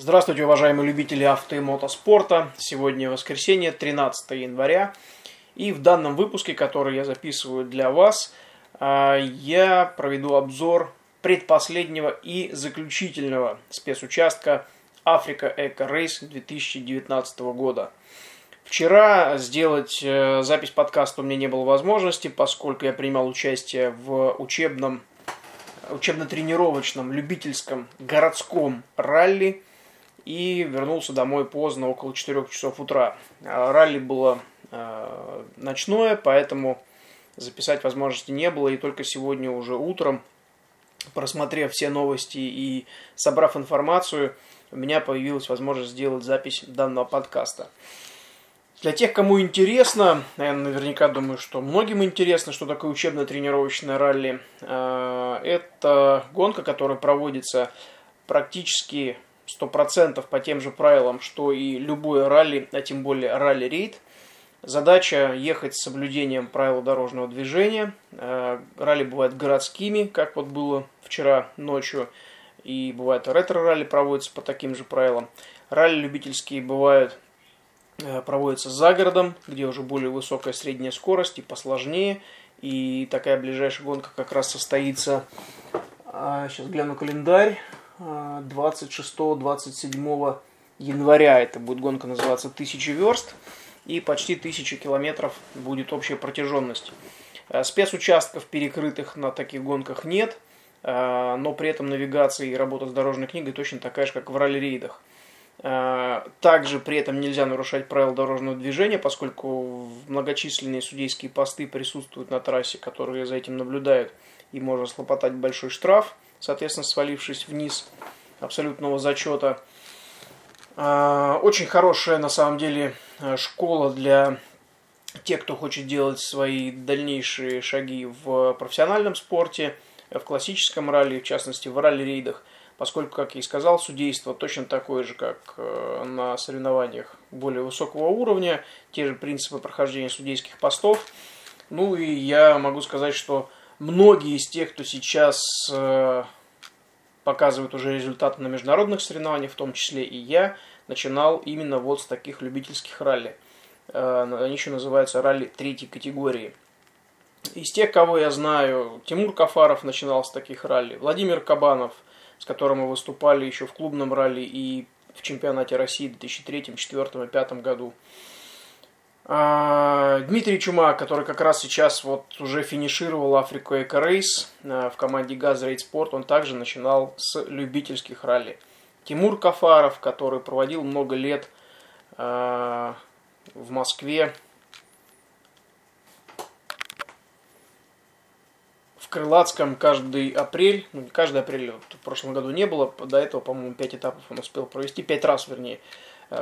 Здравствуйте, уважаемые любители авто и мотоспорта. Сегодня воскресенье, 13 января. И в данном выпуске, который я записываю для вас, а, я проведу обзор предпоследнего и заключительного спецучастка Африка Эко Рейс 2019 года. Вчера сделать э, запись подкаста у меня не было возможности, поскольку я принимал участие в учебном учебно-тренировочном, любительском, городском ралли и вернулся домой поздно, около 4 часов утра. А ралли было э, ночное, поэтому записать возможности не было, и только сегодня уже утром, просмотрев все новости и собрав информацию, у меня появилась возможность сделать запись данного подкаста. Для тех, кому интересно, я наверняка думаю, что многим интересно, что такое учебно-тренировочное ралли. Э, это гонка, которая проводится практически 100% по тем же правилам, что и любое ралли, а тем более ралли-рейд. Задача ехать с соблюдением правил дорожного движения. Э, ралли бывают городскими, как вот было вчера ночью, и бывает ретро-ралли проводятся по таким же правилам. Ралли любительские бывают Э, проводится за городом, где уже более высокая средняя скорость и посложнее. И такая ближайшая гонка как раз состоится, сейчас а, гляну календарь, 26-27 а, января. Это будет гонка называться «Тысячи верст» и почти тысячи километров будет общая протяженность. Э, спецучастков перекрытых на таких гонках нет, э, но при этом навигация и работа с дорожной книгой точно такая же, как в ралли-рейдах. Э, также при этом нельзя нарушать правила дорожного движения, поскольку многочисленные судейские посты присутствуют на трассе, которые за этим наблюдают, и можно слопотать большой штраф, соответственно, свалившись вниз абсолютного зачета. Э, очень хорошая, на самом деле, э, школа для тех, кто хочет делать свои дальнейшие шаги в профессиональном спорте, в классическом ралли, в частности, в ралли-рейдах – поскольку, как я и сказал, судейство точно такое же, как э, на соревнованиях более высокого уровня, те же принципы прохождения судейских постов. Ну и я могу сказать, что многие из тех, кто сейчас э, показывает уже результаты на международных соревнованиях, в том числе и я, начинал именно вот с таких любительских ралли. Э, они еще называются ралли третьей категории. Из тех, кого я знаю, Тимур Кафаров начинал с таких ралли, Владимир Кабанов – с которым мы выступали еще в клубном ралли и в чемпионате России в 2003, 2004, 2005 году. А, Дмитрий Чумак, который как раз сейчас вот уже финишировал Африку Эко Рейс в команде Газ Рейд Спорт, он также начинал с любительских ралли. Тимур Кафаров, который проводил много лет а, в Москве в Крылатском каждый апрель, ну не каждый апрель, вот, в прошлом году не было, до этого, по-моему, 5 этапов он успел провести, 5 раз, вернее,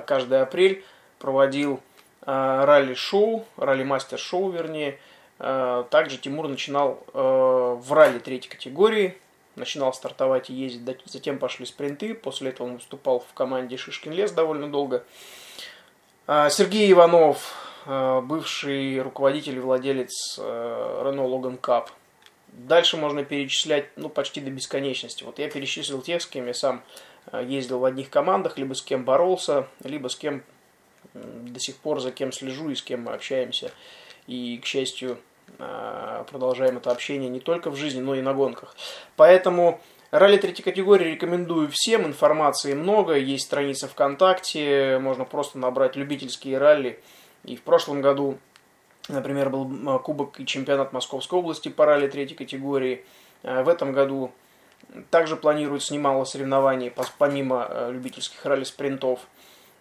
каждый апрель проводил ралли-шоу, ралли-мастер-шоу, вернее. Э, также Тимур начинал в ралли третьей категории, начинал стартовать и ездить, затем пошли спринты, после этого он выступал в команде Шишкин лес довольно долго. Сергей Иванов, бывший руководитель и владелец Renault Logan Cup, Дальше можно перечислять ну, почти до бесконечности. Вот я перечислил тех, с кем я сам э, ездил в одних командах, либо с кем боролся, либо с кем до сих пор за кем слежу и с кем мы общаемся. И, к счастью, э, продолжаем это общение не только в жизни, но и на гонках. Поэтому ралли третьей категории рекомендую всем. Информации много, есть страница ВКонтакте, можно просто набрать любительские ралли. И в прошлом году Например, был а, Кубок и чемпионат Московской области по ралли третьей категории. А, в этом году также планируется немало соревнований, помимо а, любительских ралли-спринтов.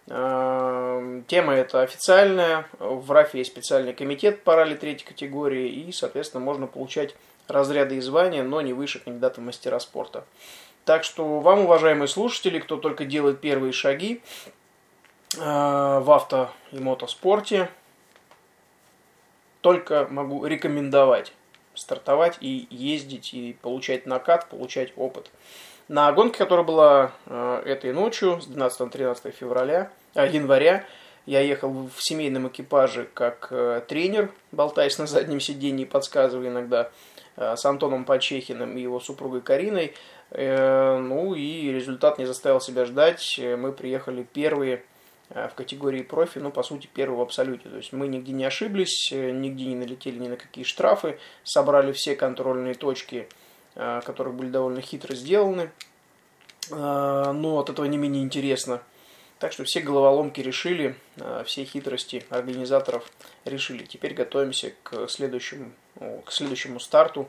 Тема эта официальная. В РАФе есть специальный комитет по ралли третьей категории. И, соответственно, можно получать разряды и звания, но не выше кандидата в мастера спорта. Так что вам, уважаемые слушатели, кто только делает первые шаги в авто и мотоспорте, только могу рекомендовать стартовать и ездить, и получать накат, получать опыт. На гонке, которая была э, этой ночью, с 12 на 13 февраля, э, января, я ехал в семейном экипаже как э, тренер, болтаясь на заднем сиденье, подсказывая иногда э, с Антоном Почехиным и его супругой Кариной. Ну и результат не заставил себя ждать. Мы приехали первые в категории профи, ну, по сути, первые в абсолюте. То есть мы нигде не ошиблись, нигде не налетели ни на какие штрафы, собрали все контрольные точки, которые были довольно хитро сделаны. Но от этого не менее интересно – так что все головоломки решили, а, все хитрости организаторов решили. Теперь готовимся к следующему, к следующему старту.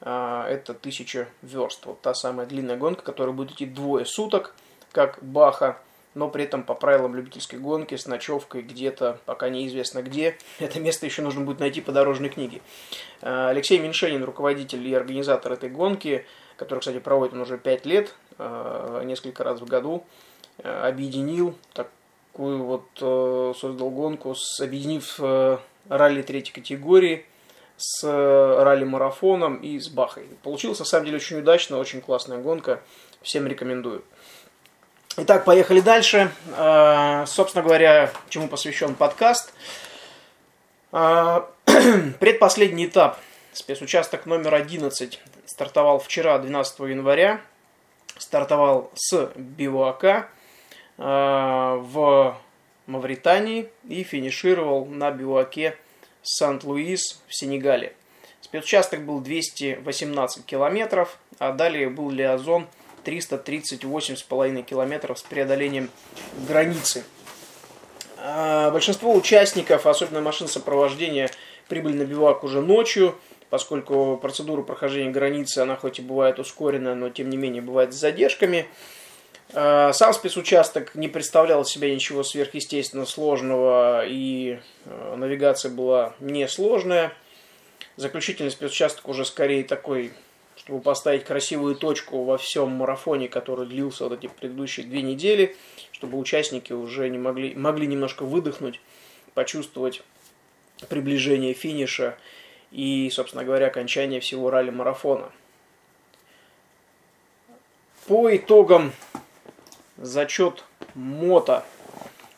Это 1000 верст. Вот та самая длинная гонка, которая будет идти двое суток, как Баха, но при этом по правилам любительской гонки с ночевкой где-то, пока неизвестно где. Это место еще нужно будет найти по дорожной книге. А, Алексей Меньшенин, руководитель и организатор этой гонки, который, кстати, проводит он уже 5 лет, несколько раз в году, Э, объединил такую вот, э, создал гонку, с, объединив э, ралли третьей категории с ралли-марафоном и с Бахой. Получилось, на самом деле, очень удачно, очень классная гонка. Всем рекомендую. Итак, поехали дальше. Собственно говоря, чему посвящен подкаст. Предпоследний этап, спецучасток номер 11, стартовал вчера, 12 января. Стартовал с Бивуака Э, в Мавритании и финишировал на биваке Сант-Луис в Сенегале. Спецучасток был 218 километров, а далее был Лиазон 338,5 километров с преодолением границы. Э, большинство участников, особенно машин сопровождения, прибыли на бивак уже ночью, поскольку процедура прохождения границы, она хоть и бывает ускоренная, но тем не менее бывает с задержками. Э, сам спецучасток не представлял себя ничего сверхъестественно сложного, и э, навигация была несложная. Заключительный спецучасток уже скорее такой, чтобы поставить красивую точку во всем марафоне, который длился вот эти предыдущие две недели, чтобы участники уже не могли, могли немножко выдохнуть, почувствовать приближение финиша и, собственно говоря, окончание всего ралли-марафона. По итогам зачет мото.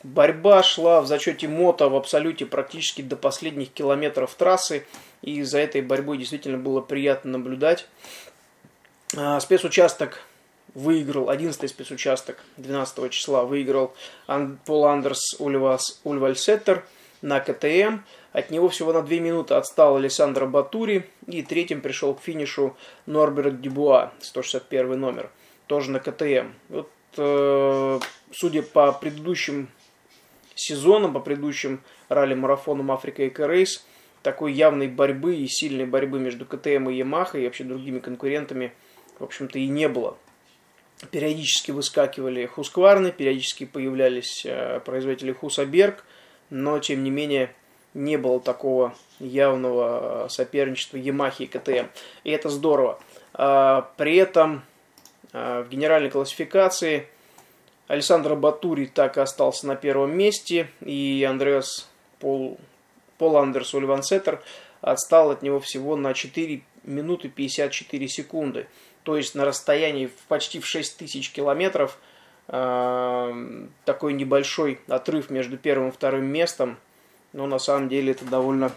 Борьба шла в зачете мото в абсолюте практически до последних километров трассы. И за этой борьбой действительно было приятно наблюдать. А, спецучасток выиграл, 11 спецучасток 12 числа выиграл Пол Андерс Ульвальсеттер на КТМ. От него всего на 2 минуты отстал Александр Батури. И третьим пришел к финишу Норберт Дюбуа, 161 номер, тоже на КТМ. Вот Э, судя по предыдущим сезонам, по предыдущим ралли-марафонам Африка и Рейс, такой явной борьбы и сильной борьбы между КТМ и Ямаха и вообще другими конкурентами, в общем-то, и не было. Периодически выскакивали Хускварны, периодически появлялись э, производители Хусаберг, но, тем не менее, не было такого явного соперничества Ямахи и КТМ. И это здорово. А, при этом а, в генеральной классификации Александр Батури так и остался на первом месте, и Андреас Пол, Пол Андерс Ульвансеттер отстал от него всего на 4 минуты 54 секунды. То есть на расстоянии почти в 6 тысяч километров э, такой небольшой отрыв между первым и вторым местом, но на самом деле это довольно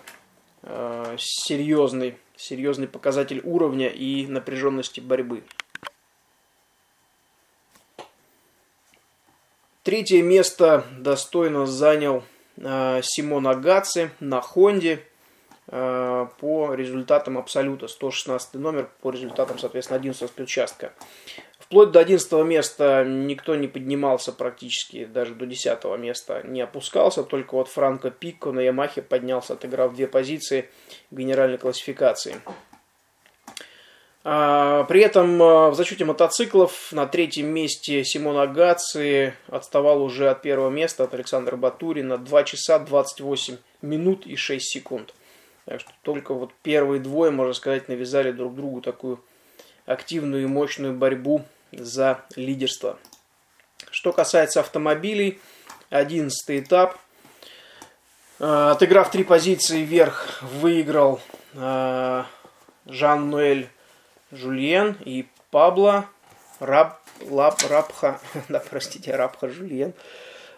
э, серьезный, серьезный показатель уровня и напряженности борьбы. Третье место достойно занял э, Симон Агаци на Хонде э, по результатам Абсолюта. 116 номер по результатам, соответственно, 11 спецучастка. Вплоть до 11 места никто не поднимался практически, даже до 10 места не опускался. Только вот Франко Пикко на Ямахе поднялся, отыграв две позиции в генеральной классификации. А, при этом а, в зачете мотоциклов на третьем месте Симон Агаци отставал уже от первого места от Александра Батури на 2 часа 28 минут и 6 секунд. Так что только вот первые двое, можно сказать, навязали друг другу такую активную и мощную борьбу за лидерство. Что касается автомобилей, 11 этап. А, отыграв три позиции вверх, выиграл Жан-Нуэль Жульен и Пабло Раб, Лап, Рабха, да, простите, Рабха Жульен.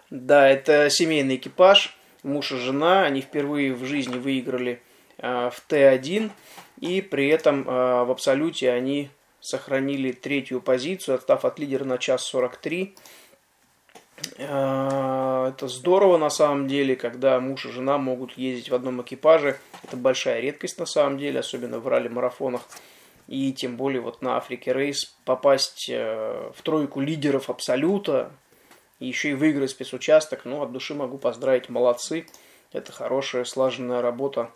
Да, это семейный экипаж, муж и жена, они впервые в жизни выиграли э, в Т1, и при этом э, в абсолюте они сохранили третью позицию, отстав от лидера на час 43. Э, это здорово на самом деле, когда муж и жена могут ездить в одном экипаже. Это большая редкость на самом деле, особенно в ралли-марафонах. И тем более вот на Африке Рейс попасть э, в тройку лидеров абсолюта, и еще и выиграть спецучасток, ну, от души могу поздравить, молодцы. Это хорошая, слаженная работа,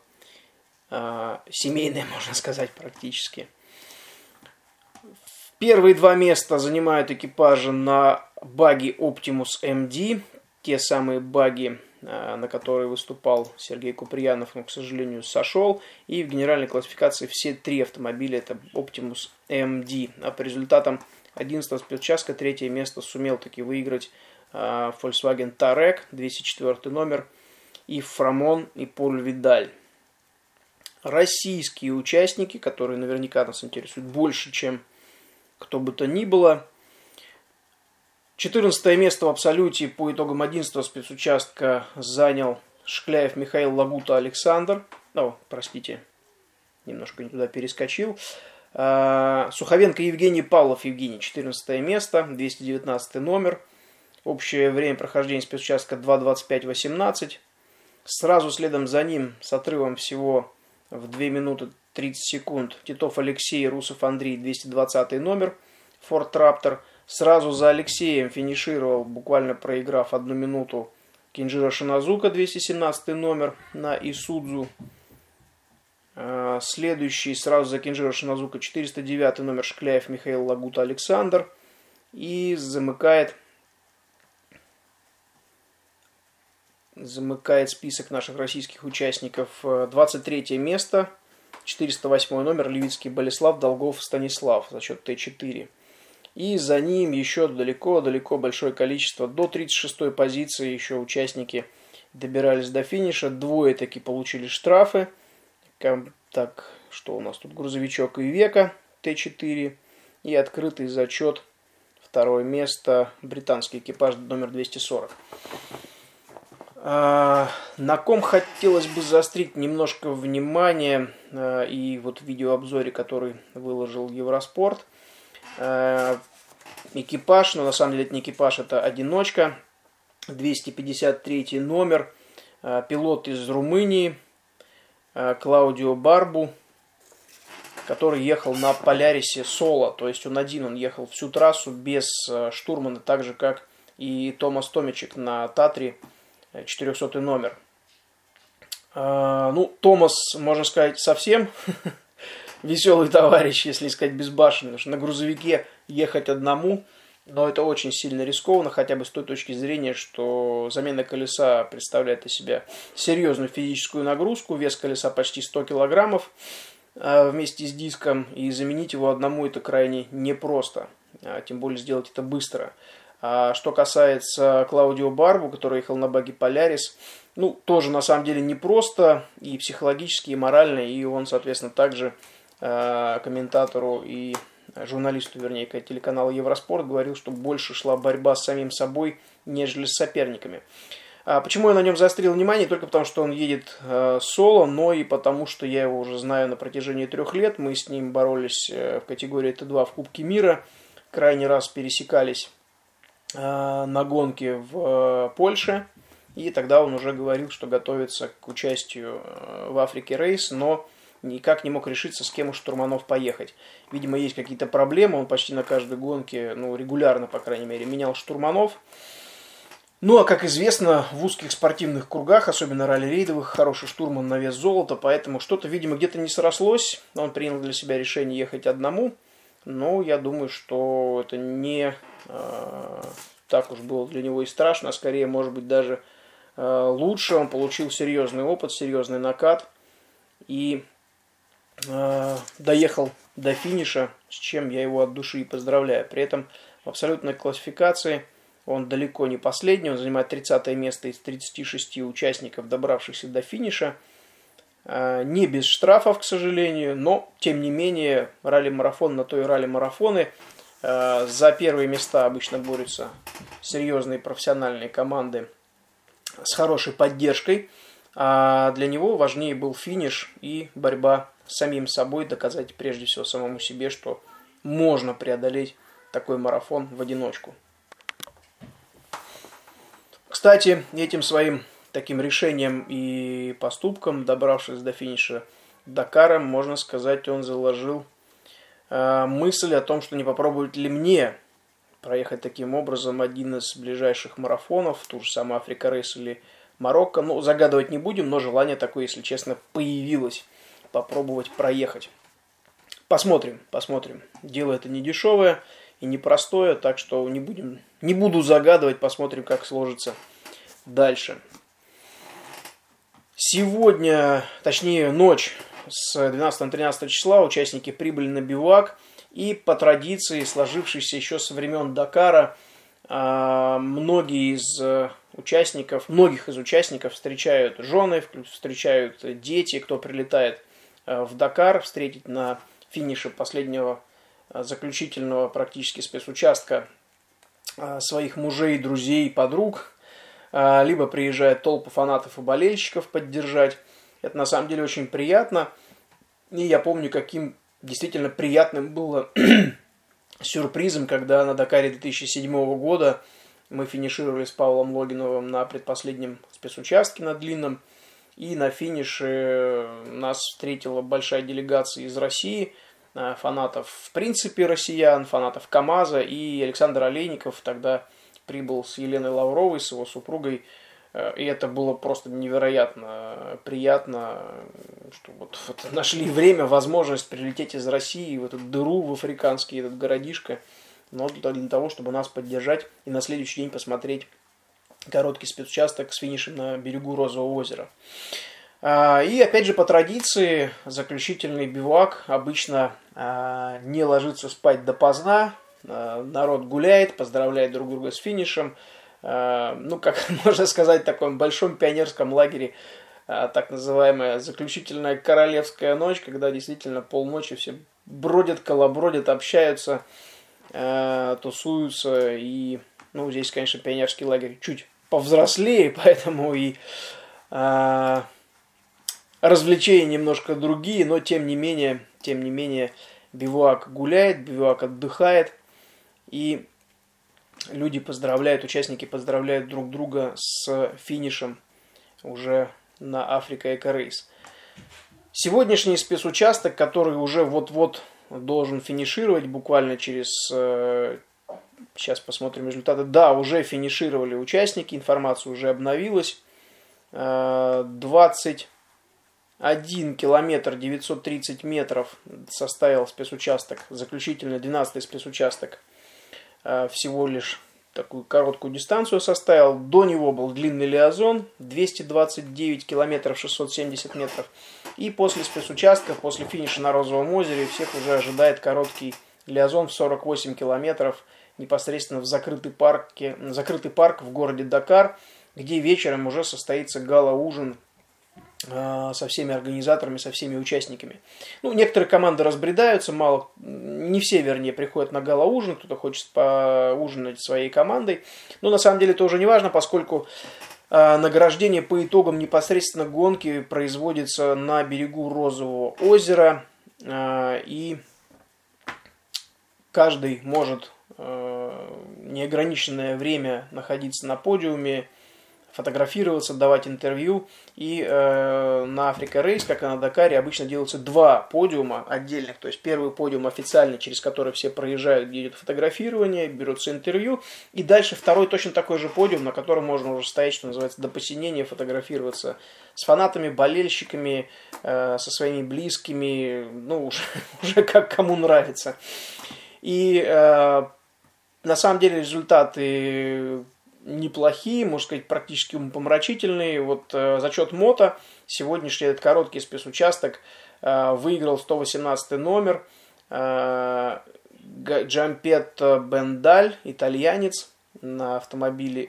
э, семейная, можно сказать, практически. Первые два места занимают экипажи на баги Optimus MD, те самые баги, э, на которые выступал Сергей Куприянов, но, к сожалению, сошел. И в генеральной классификации все три автомобиля это Optimus MD. А по результатам 11 спецучастка третье место сумел таки выиграть э, Volkswagen Touareg, 204 номер, и Фрамон, и Поль Видаль. Российские участники, которые наверняка нас интересуют больше, чем кто бы то ни было. 14 место в абсолюте по итогам 11 спецучастка занял Шкляев Михаил Лагута Александр. О, простите, немножко не туда перескочил. А, Суховенко Евгений Павлов Евгений, 14 место, 219 номер. Общее время прохождения спецучастка 2.25.18. Сразу следом за ним с отрывом всего в 2 минуты 30 секунд. Титов Алексей, Русов Андрей, 220 номер. Форт Раптор. Сразу за Алексеем финишировал, буквально проиграв одну минуту, Кинжира Шиназука, 217 номер на Исудзу. А, следующий сразу за Кинжира Шиназука 409 номер Шкляев Михаил Лагута Александр. И замыкает замыкает список наших российских участников 23 э, место 408 номер Левицкий Болеслав, Долгов Станислав за счет Т4. И за ним еще далеко-далеко большое количество. До 36 позиции еще участники добирались до финиша. Двое таки получили штрафы. Так, что у нас тут? Грузовичок и века Т4. И открытый зачет. Второе место. Британский экипаж номер 240. А, на ком хотелось бы заострить немножко внимание а, и вот в видеообзоре, который выложил Евроспорт. А, экипаж, но на самом деле это не экипаж, это одиночка. 253 номер. Пилот из Румынии Клаудио Барбу, который ехал на Полярисе соло. То есть он один, он ехал всю трассу без штурмана, так же как и Томас Томичек на Татре 400 номер. Ну, Томас, можно сказать, совсем веселый товарищ, если сказать безбашенный, потому что на грузовике ехать одному, но это очень сильно рискованно, хотя бы с той точки зрения, что замена колеса представляет из себя серьезную физическую нагрузку, вес колеса почти 100 килограммов а, вместе с диском, и заменить его одному это крайне непросто, а тем более сделать это быстро. А что касается Клаудио Барбу, который ехал на баги Полярис, ну, тоже на самом деле непросто и психологически, и морально, и он, соответственно, также комментатору и журналисту, вернее, телеканала Евроспорт говорил, что больше шла борьба с самим собой, нежели с соперниками. А почему я на нем заострил внимание? Только потому, что он едет э, соло, но и потому, что я его уже знаю на протяжении трех лет. Мы с ним боролись э, в категории Т2 в Кубке мира, крайний раз пересекались Э, на гонке в э, Польше. И тогда он уже говорил, что готовится к участию э, в Африке рейс, но никак не мог решиться, с кем у штурманов поехать. Видимо, есть какие-то проблемы, он почти на каждой гонке, ну, регулярно, по крайней мере, менял штурманов. Ну, а как известно, в узких спортивных кругах, особенно ралли-рейдовых, хороший штурман на вес золота, поэтому что-то, видимо, где-то не срослось. Он принял для себя решение ехать одному. Но я думаю, что это не э, так уж было для него и страшно, а скорее, может быть, даже э, лучше. Он получил серьезный опыт, серьезный накат и доехал до финиша, с чем я его от души и поздравляю. При этом в абсолютной классификации он далеко не последний, он занимает 30 место из 36 участников, добравшихся до финиша – Э, не без штрафов, к сожалению, но, тем не менее, ралли-марафон на то и ралли-марафоны. Э, за первые места обычно борются серьезные профессиональные команды с хорошей поддержкой. А для него важнее был финиш и борьба с самим собой, доказать прежде всего самому себе, что можно преодолеть такой марафон в одиночку. Кстати, этим своим таким решением и поступком, добравшись до финиша Дакара, можно сказать, он заложил э, мысль о том, что не попробует ли мне проехать таким образом один из ближайших марафонов, ту же самую Африка Рейс или Марокко. Ну, загадывать не будем, но желание такое, если честно, появилось попробовать проехать. Посмотрим, посмотрим. Дело это не дешевое и непростое, так что не, будем, не буду загадывать, посмотрим, как сложится дальше. Сегодня, точнее ночь с 12 на 13 числа участники прибыли на бивак и по традиции, сложившейся еще со времен Дакара, многие из э, участников, многих из участников встречают жены, встречают дети, кто прилетает э, в Дакар встретить на финише последнего э, заключительного практически спецучастка своих мужей, друзей, подруг, либо приезжает толпа фанатов и болельщиков поддержать. Это на самом деле очень приятно. И я помню, каким действительно приятным было сюрпризом, когда на Дакаре 2007 года мы финишировали с Павлом Логиновым на предпоследнем спецучастке на длинном. И на финише нас встретила большая делегация из России, э, фанатов в принципе россиян, фанатов КАМАЗа. И Александр Олейников тогда прибыл с Еленой Лавровой, с его супругой и это было просто невероятно приятно, что вот, вот нашли время, возможность прилететь из России в эту дыру, в африканский этот городишко, но для, того, чтобы нас поддержать и на следующий день посмотреть короткий спецучасток с финишем на берегу Розового озера. А, и опять же по традиции заключительный бивак обычно а, не ложится спать допоздна, а, народ гуляет, поздравляет друг друга с финишем, Э, ну, как можно сказать, в таком большом пионерском лагере, э, так называемая заключительная королевская ночь, когда действительно полночи все бродят, колобродят, общаются, э, тусуются. И, ну, здесь, конечно, пионерский лагерь чуть повзрослее, поэтому и развлечения немножко другие, но тем не менее, тем не менее, бивуак гуляет, бивуак отдыхает. И люди поздравляют, участники поздравляют друг друга с финишем уже на Африка Эко Рейс. Сегодняшний спецучасток, который уже вот-вот должен финишировать буквально через... Э, сейчас посмотрим результаты. Да, уже финишировали участники, информация уже обновилась. 21 э, километр 930 метров составил спецучасток, заключительный 12 спецучасток всего лишь такую короткую дистанцию составил. До него был длинный лиазон, 229 километров 670 метров. И после спецучастка, после финиша на Розовом озере, всех уже ожидает короткий лиазон в 48 километров непосредственно в закрытый, парке, закрытый парк в городе Дакар, где вечером уже состоится гала-ужин со всеми организаторами, со всеми участниками. Ну, некоторые команды разбредаются, мало, не все, вернее, приходят на гала-ужин, кто-то хочет поужинать своей командой. Но на самом деле это уже не важно, поскольку э, награждение по итогам непосредственно гонки производится на берегу Розового озера, э, и каждый может э, неограниченное время находиться на подиуме, фотографироваться, давать интервью. И э, на Африка Рейс, как и на Дакаре, обычно делаются два подиума отдельных. То есть первый подиум официальный, через который все проезжают, где идет фотографирование, берутся интервью. И дальше второй точно такой же подиум, на котором можно уже стоять, что называется, до посинения, фотографироваться с фанатами, болельщиками, э, со своими близкими, ну, уже, уже как кому нравится. И э, на самом деле результаты неплохие, можно сказать, практически умопомрачительные. Вот э, зачет МОТО, сегодняшний этот короткий спецучасток, э, выиграл 118 номер. Э, Джампет Бендаль, итальянец, на автомобиле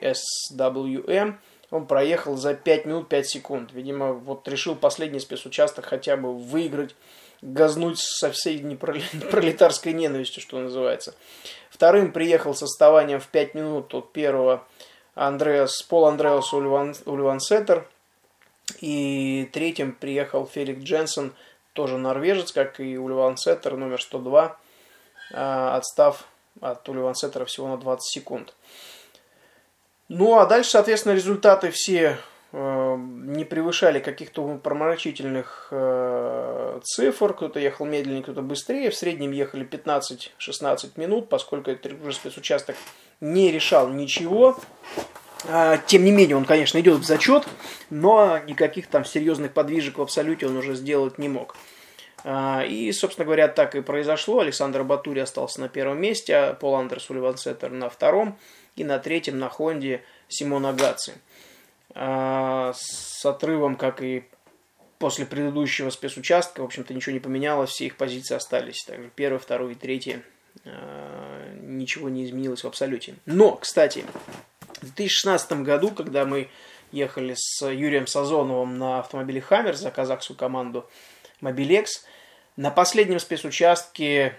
SWM. Он проехал за 5 минут 5 секунд. Видимо, вот решил последний спецучасток хотя бы выиграть, газнуть со всей непролетарской ненавистью, что называется. Вторым приехал с отставанием в 5 минут от первого Андреас, Пол Андреас Ульван, Сеттер. И третьим приехал Фелик Дженсен, тоже норвежец, как и Ульван Сеттер, номер 102. отстав от Тули Вансеттера всего на 20 секунд. Ну, а дальше, соответственно, результаты все не превышали каких-то проморочительных э, цифр. Кто-то ехал медленнее, кто-то быстрее. В среднем ехали 15-16 минут, поскольку этот уже спецучасток не решал ничего. А, тем не менее, он, конечно, идет в зачет, но никаких там серьезных подвижек в абсолюте он уже сделать не мог. А, и, собственно говоря, так и произошло. Александр Батури остался на первом месте, а Пол Андерс Уливан Сеттер на втором и на третьем на Хонде Симона Гаци. А, с отрывом, как и после предыдущего спецучастка, в общем-то, ничего не поменялось, все их позиции остались. Также первый, второй и третий а, ничего не изменилось в абсолюте. Но, кстати, в 2016 году, когда мы ехали с Юрием Сазоновым на автомобиле «Хаммер» за казахскую команду «Мобилекс», на последнем спецучастке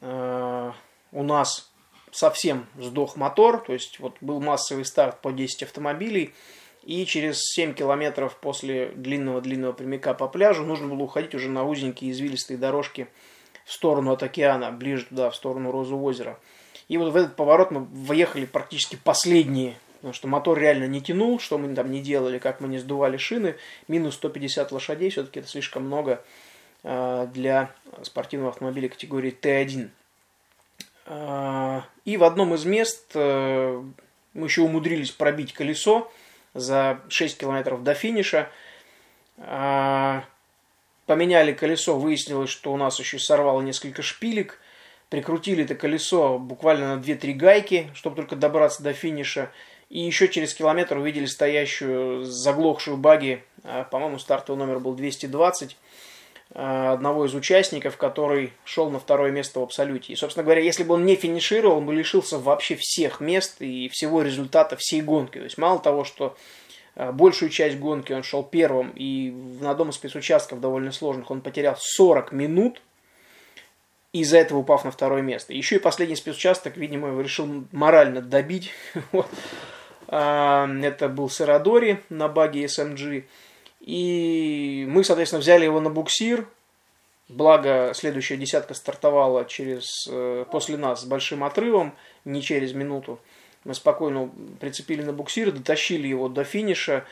э, у нас совсем сдох мотор, то есть вот был массовый старт по 10 автомобилей, и через 7 километров после длинного-длинного прямика по пляжу нужно было уходить уже на узенькие извилистые дорожки в сторону от океана, ближе туда, в сторону Розу озера. И вот в этот поворот мы въехали практически последние, потому что мотор реально не тянул, что мы там не делали, как мы не сдували шины. Минус 150 лошадей, все-таки это слишком много э, для спортивного автомобиля категории Т1. А, и в одном из мест э, мы еще умудрились пробить колесо за 6 километров до финиша. А, поменяли колесо, выяснилось, что у нас еще сорвало несколько шпилек. Прикрутили это колесо буквально на 2-3 гайки, чтобы только добраться до финиша. И еще через километр увидели стоящую, заглохшую баги, а, по-моему, стартовый номер был 220, Э, одного из участников, который шел на второе место в абсолюте. И, собственно говоря, если бы он не финишировал, он бы лишился вообще всех мест и всего результата всей гонки. То есть мало того, что э, большую часть гонки он шел первым, и на одном из спецучастков довольно сложных он потерял 40 минут, из-за этого упав на второе место. Еще и последний спецучасток, видимо, его решил морально добить. А, это был Сарадори на баге SMG. И мы, соответственно, взяли его на буксир. Благо, следующая десятка стартовала через, э, после нас с большим отрывом, не через минуту. Мы спокойно прицепили на буксир, дотащили его до финиша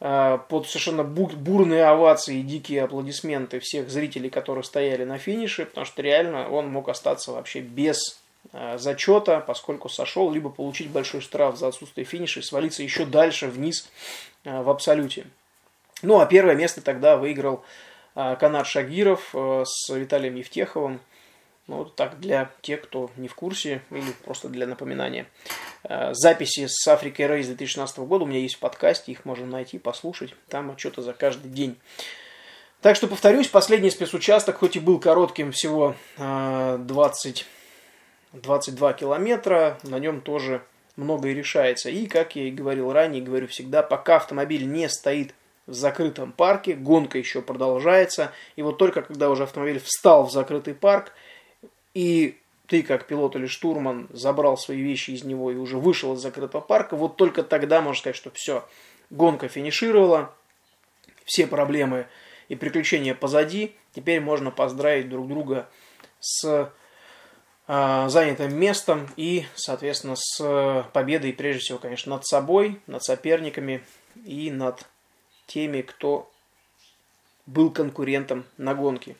э, под совершенно бурные овации и дикие аплодисменты всех зрителей, которые стояли на финише, потому что реально он мог остаться вообще без э, зачета, поскольку сошел, либо получить большой штраф за отсутствие финиша и свалиться еще дальше вниз в абсолюте. Ну, а первое место тогда выиграл а, Канат Шагиров э, с Виталием Евтеховым. Ну, вот так для тех, кто не в курсе, или просто для напоминания. Э, записи с Африкой Рейс 2016 года у меня есть в подкасте, их можно найти, послушать. Там отчеты за каждый день. Так что, повторюсь, последний спецучасток, хоть и был коротким, всего 20, э, 22 километра, на нем тоже многое решается. И, как я и говорил ранее, говорю всегда, пока автомобиль не стоит в закрытом парке, гонка еще продолжается, и вот только когда уже автомобиль встал в закрытый парк, и ты, как пилот или штурман, забрал свои вещи из него и уже вышел из закрытого парка, вот только тогда можно сказать, что все, гонка финишировала, все проблемы и приключения позади, теперь можно поздравить друг друга с э, занятым местом и, соответственно, с победой, прежде всего, конечно, над собой, над соперниками и над теми, кто был конкурентом на гонке.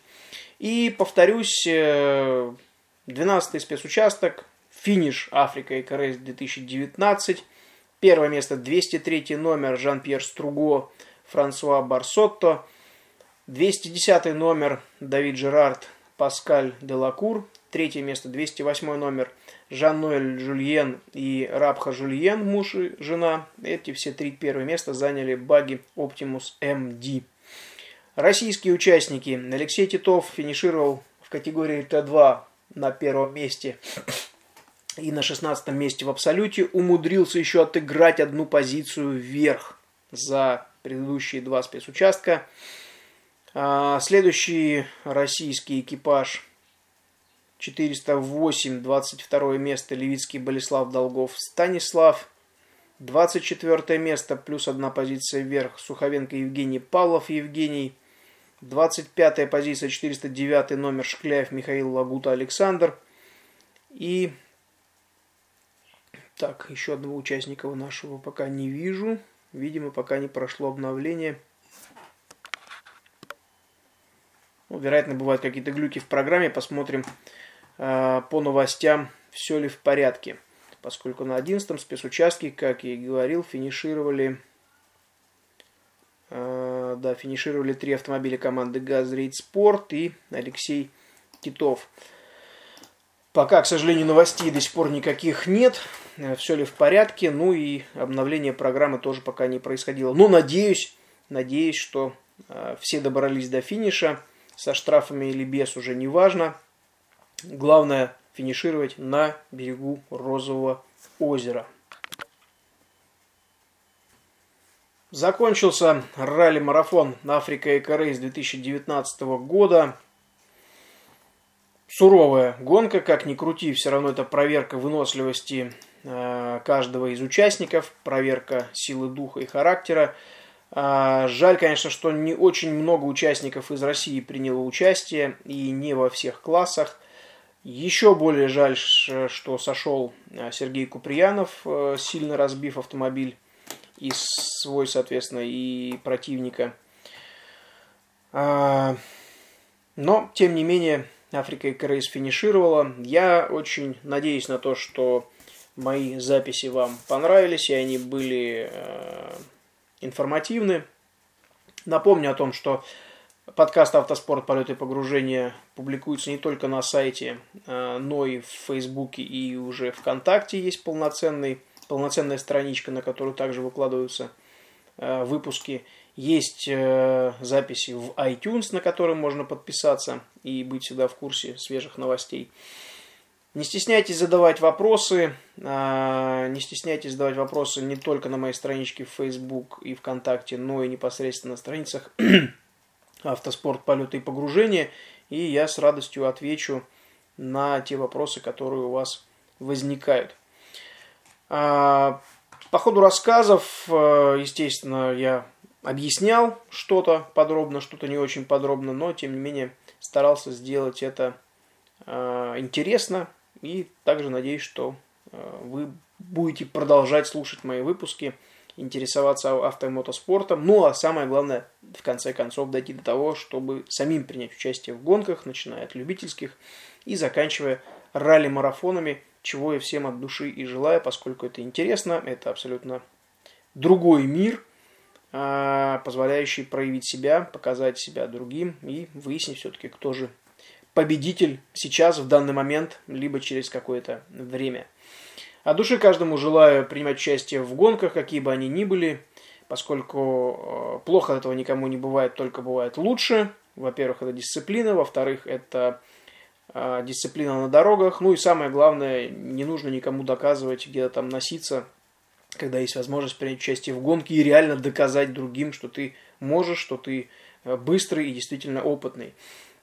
И повторюсь, 12-й э, спецучасток, финиш Африка и КРС 2019. Первое место 203 номер Жан-Пьер Струго, Франсуа Барсотто. 210 номер Давид Жерард, Паскаль Делакур. Третье место 208 номер Жан-Ноэль Жульен и Рабха Жульен, муж и жена. Эти все три первые места заняли баги Optimus MD. Российские участники. Алексей Титов финишировал в категории Т2 на первом месте и на 16 месте в абсолюте. Умудрился еще отыграть одну позицию вверх за предыдущие два спецучастка. А, следующий российский экипаж 408, 22 место Левицкий Болеслав Долгов Станислав. 24 место, плюс одна позиция вверх, Суховенко Евгений Павлов Евгений. 25 позиция, 409 номер Шкляев Михаил Лагута Александр. И так, еще одного участника нашего пока не вижу. Видимо, пока не прошло обновление. Ну, вероятно, бывают какие-то глюки в программе. Посмотрим по новостям, все ли в порядке. Поскольку на 11-м спецучастке, как я и говорил, финишировали э, да, финишировали три автомобиля команды «Газрейд Спорт» и Алексей Титов. Пока, к сожалению, новостей до сих пор никаких нет. Э, все ли в порядке. Ну и обновление программы тоже пока не происходило. Но надеюсь, надеюсь, что э, все добрались до финиша. Со штрафами или без уже не важно. Главное финишировать на берегу Розового озера. Закончился ралли-марафон Африка Эко Рейс 2019 года суровая гонка, как ни крути, все равно это проверка выносливости э, каждого из участников, проверка силы духа и характера. А, жаль, конечно, что не очень много участников из России приняло участие, и не во всех классах. Еще более жаль, что сошел э, Сергей Куприянов, э, сильно разбив автомобиль и свой, соответственно, и противника. А, но, тем не менее, Африка и Рейс финишировала. Я очень надеюсь на то, что мои записи вам понравились, и они были э, информативны. Напомню о том, что подкаст «Автоспорт. Полеты и погружения» публикуется не только на сайте, э, но и в Фейсбуке и уже ВКонтакте есть полноценный, полноценная страничка, на которую также выкладываются э, выпуски. Есть э, записи в iTunes, на которые можно подписаться и быть всегда в курсе свежих новостей. Не стесняйтесь задавать вопросы. Не стесняйтесь задавать вопросы не только на моей страничке в Facebook и ВКонтакте, но и непосредственно на страницах Автоспорт, полеты и погружения. И я с радостью отвечу на те вопросы, которые у вас возникают. По ходу рассказов, э, естественно, я объяснял что-то подробно, что-то не очень подробно, но тем не менее старался сделать это э, интересно и также надеюсь, что э, вы будете продолжать слушать мои выпуски, интересоваться авто и мотоспортом, ну а самое главное, в конце концов, дойти до того, чтобы самим принять участие в гонках, начиная от любительских и заканчивая ралли-марафонами, чего я всем от души и желаю, поскольку это интересно, это абсолютно другой мир – а, позволяющий проявить себя, показать себя другим и выяснить все-таки, кто же победитель сейчас, в данный момент, либо через какое-то время. От души каждому желаю принимать участие в гонках, какие бы они ни были, поскольку э, плохо от этого никому не бывает, только бывает лучше. Во-первых, это дисциплина, во-вторых, это э, дисциплина на дорогах, ну и самое главное, не нужно никому доказывать, где-то там носиться, когда есть возможность принять участие в гонке и реально доказать другим, что ты можешь, что ты э, быстрый и действительно опытный.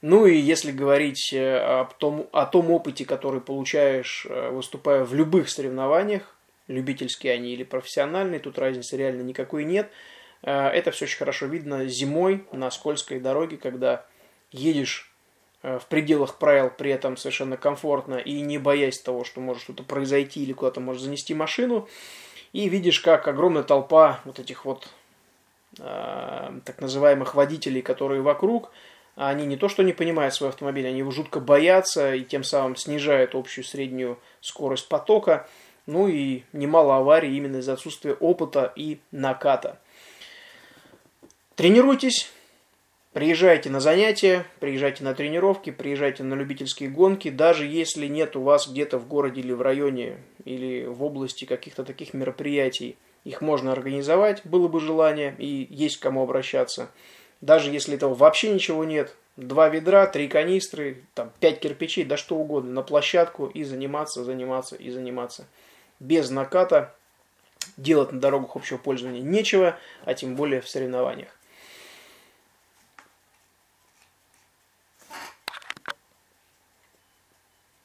Ну и если говорить э, о том, о том опыте, который получаешь, э, выступая в любых соревнованиях, любительские они или профессиональные, тут разницы реально никакой нет. Это все очень хорошо видно зимой на скользкой дороге, когда едешь в пределах правил, при этом совершенно комфортно и не боясь того, что может что-то произойти или куда-то может занести машину. И видишь, как огромная толпа вот этих вот э, так называемых водителей, которые вокруг, они не то что не понимают свой автомобиль, они его жутко боятся и тем самым снижают общую среднюю скорость потока. Ну и немало аварий именно из-за отсутствия опыта и наката. Тренируйтесь, Приезжайте на занятия, приезжайте на тренировки, приезжайте на любительские гонки, даже если нет у вас где-то в городе или в районе или в области каких-то таких мероприятий, их можно организовать, было бы желание и есть к кому обращаться. Даже если этого вообще ничего нет, два ведра, три канистры, там, пять кирпичей, да что угодно, на площадку и заниматься, заниматься и заниматься. Без наката делать на дорогах общего пользования нечего, а тем более в соревнованиях.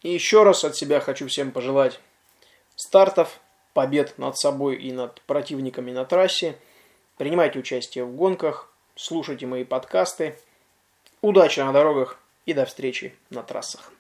И еще раз от себя хочу всем пожелать стартов, побед над собой и над противниками на трассе. Принимайте участие в гонках, слушайте мои подкасты. Удачи на дорогах и до встречи на трассах.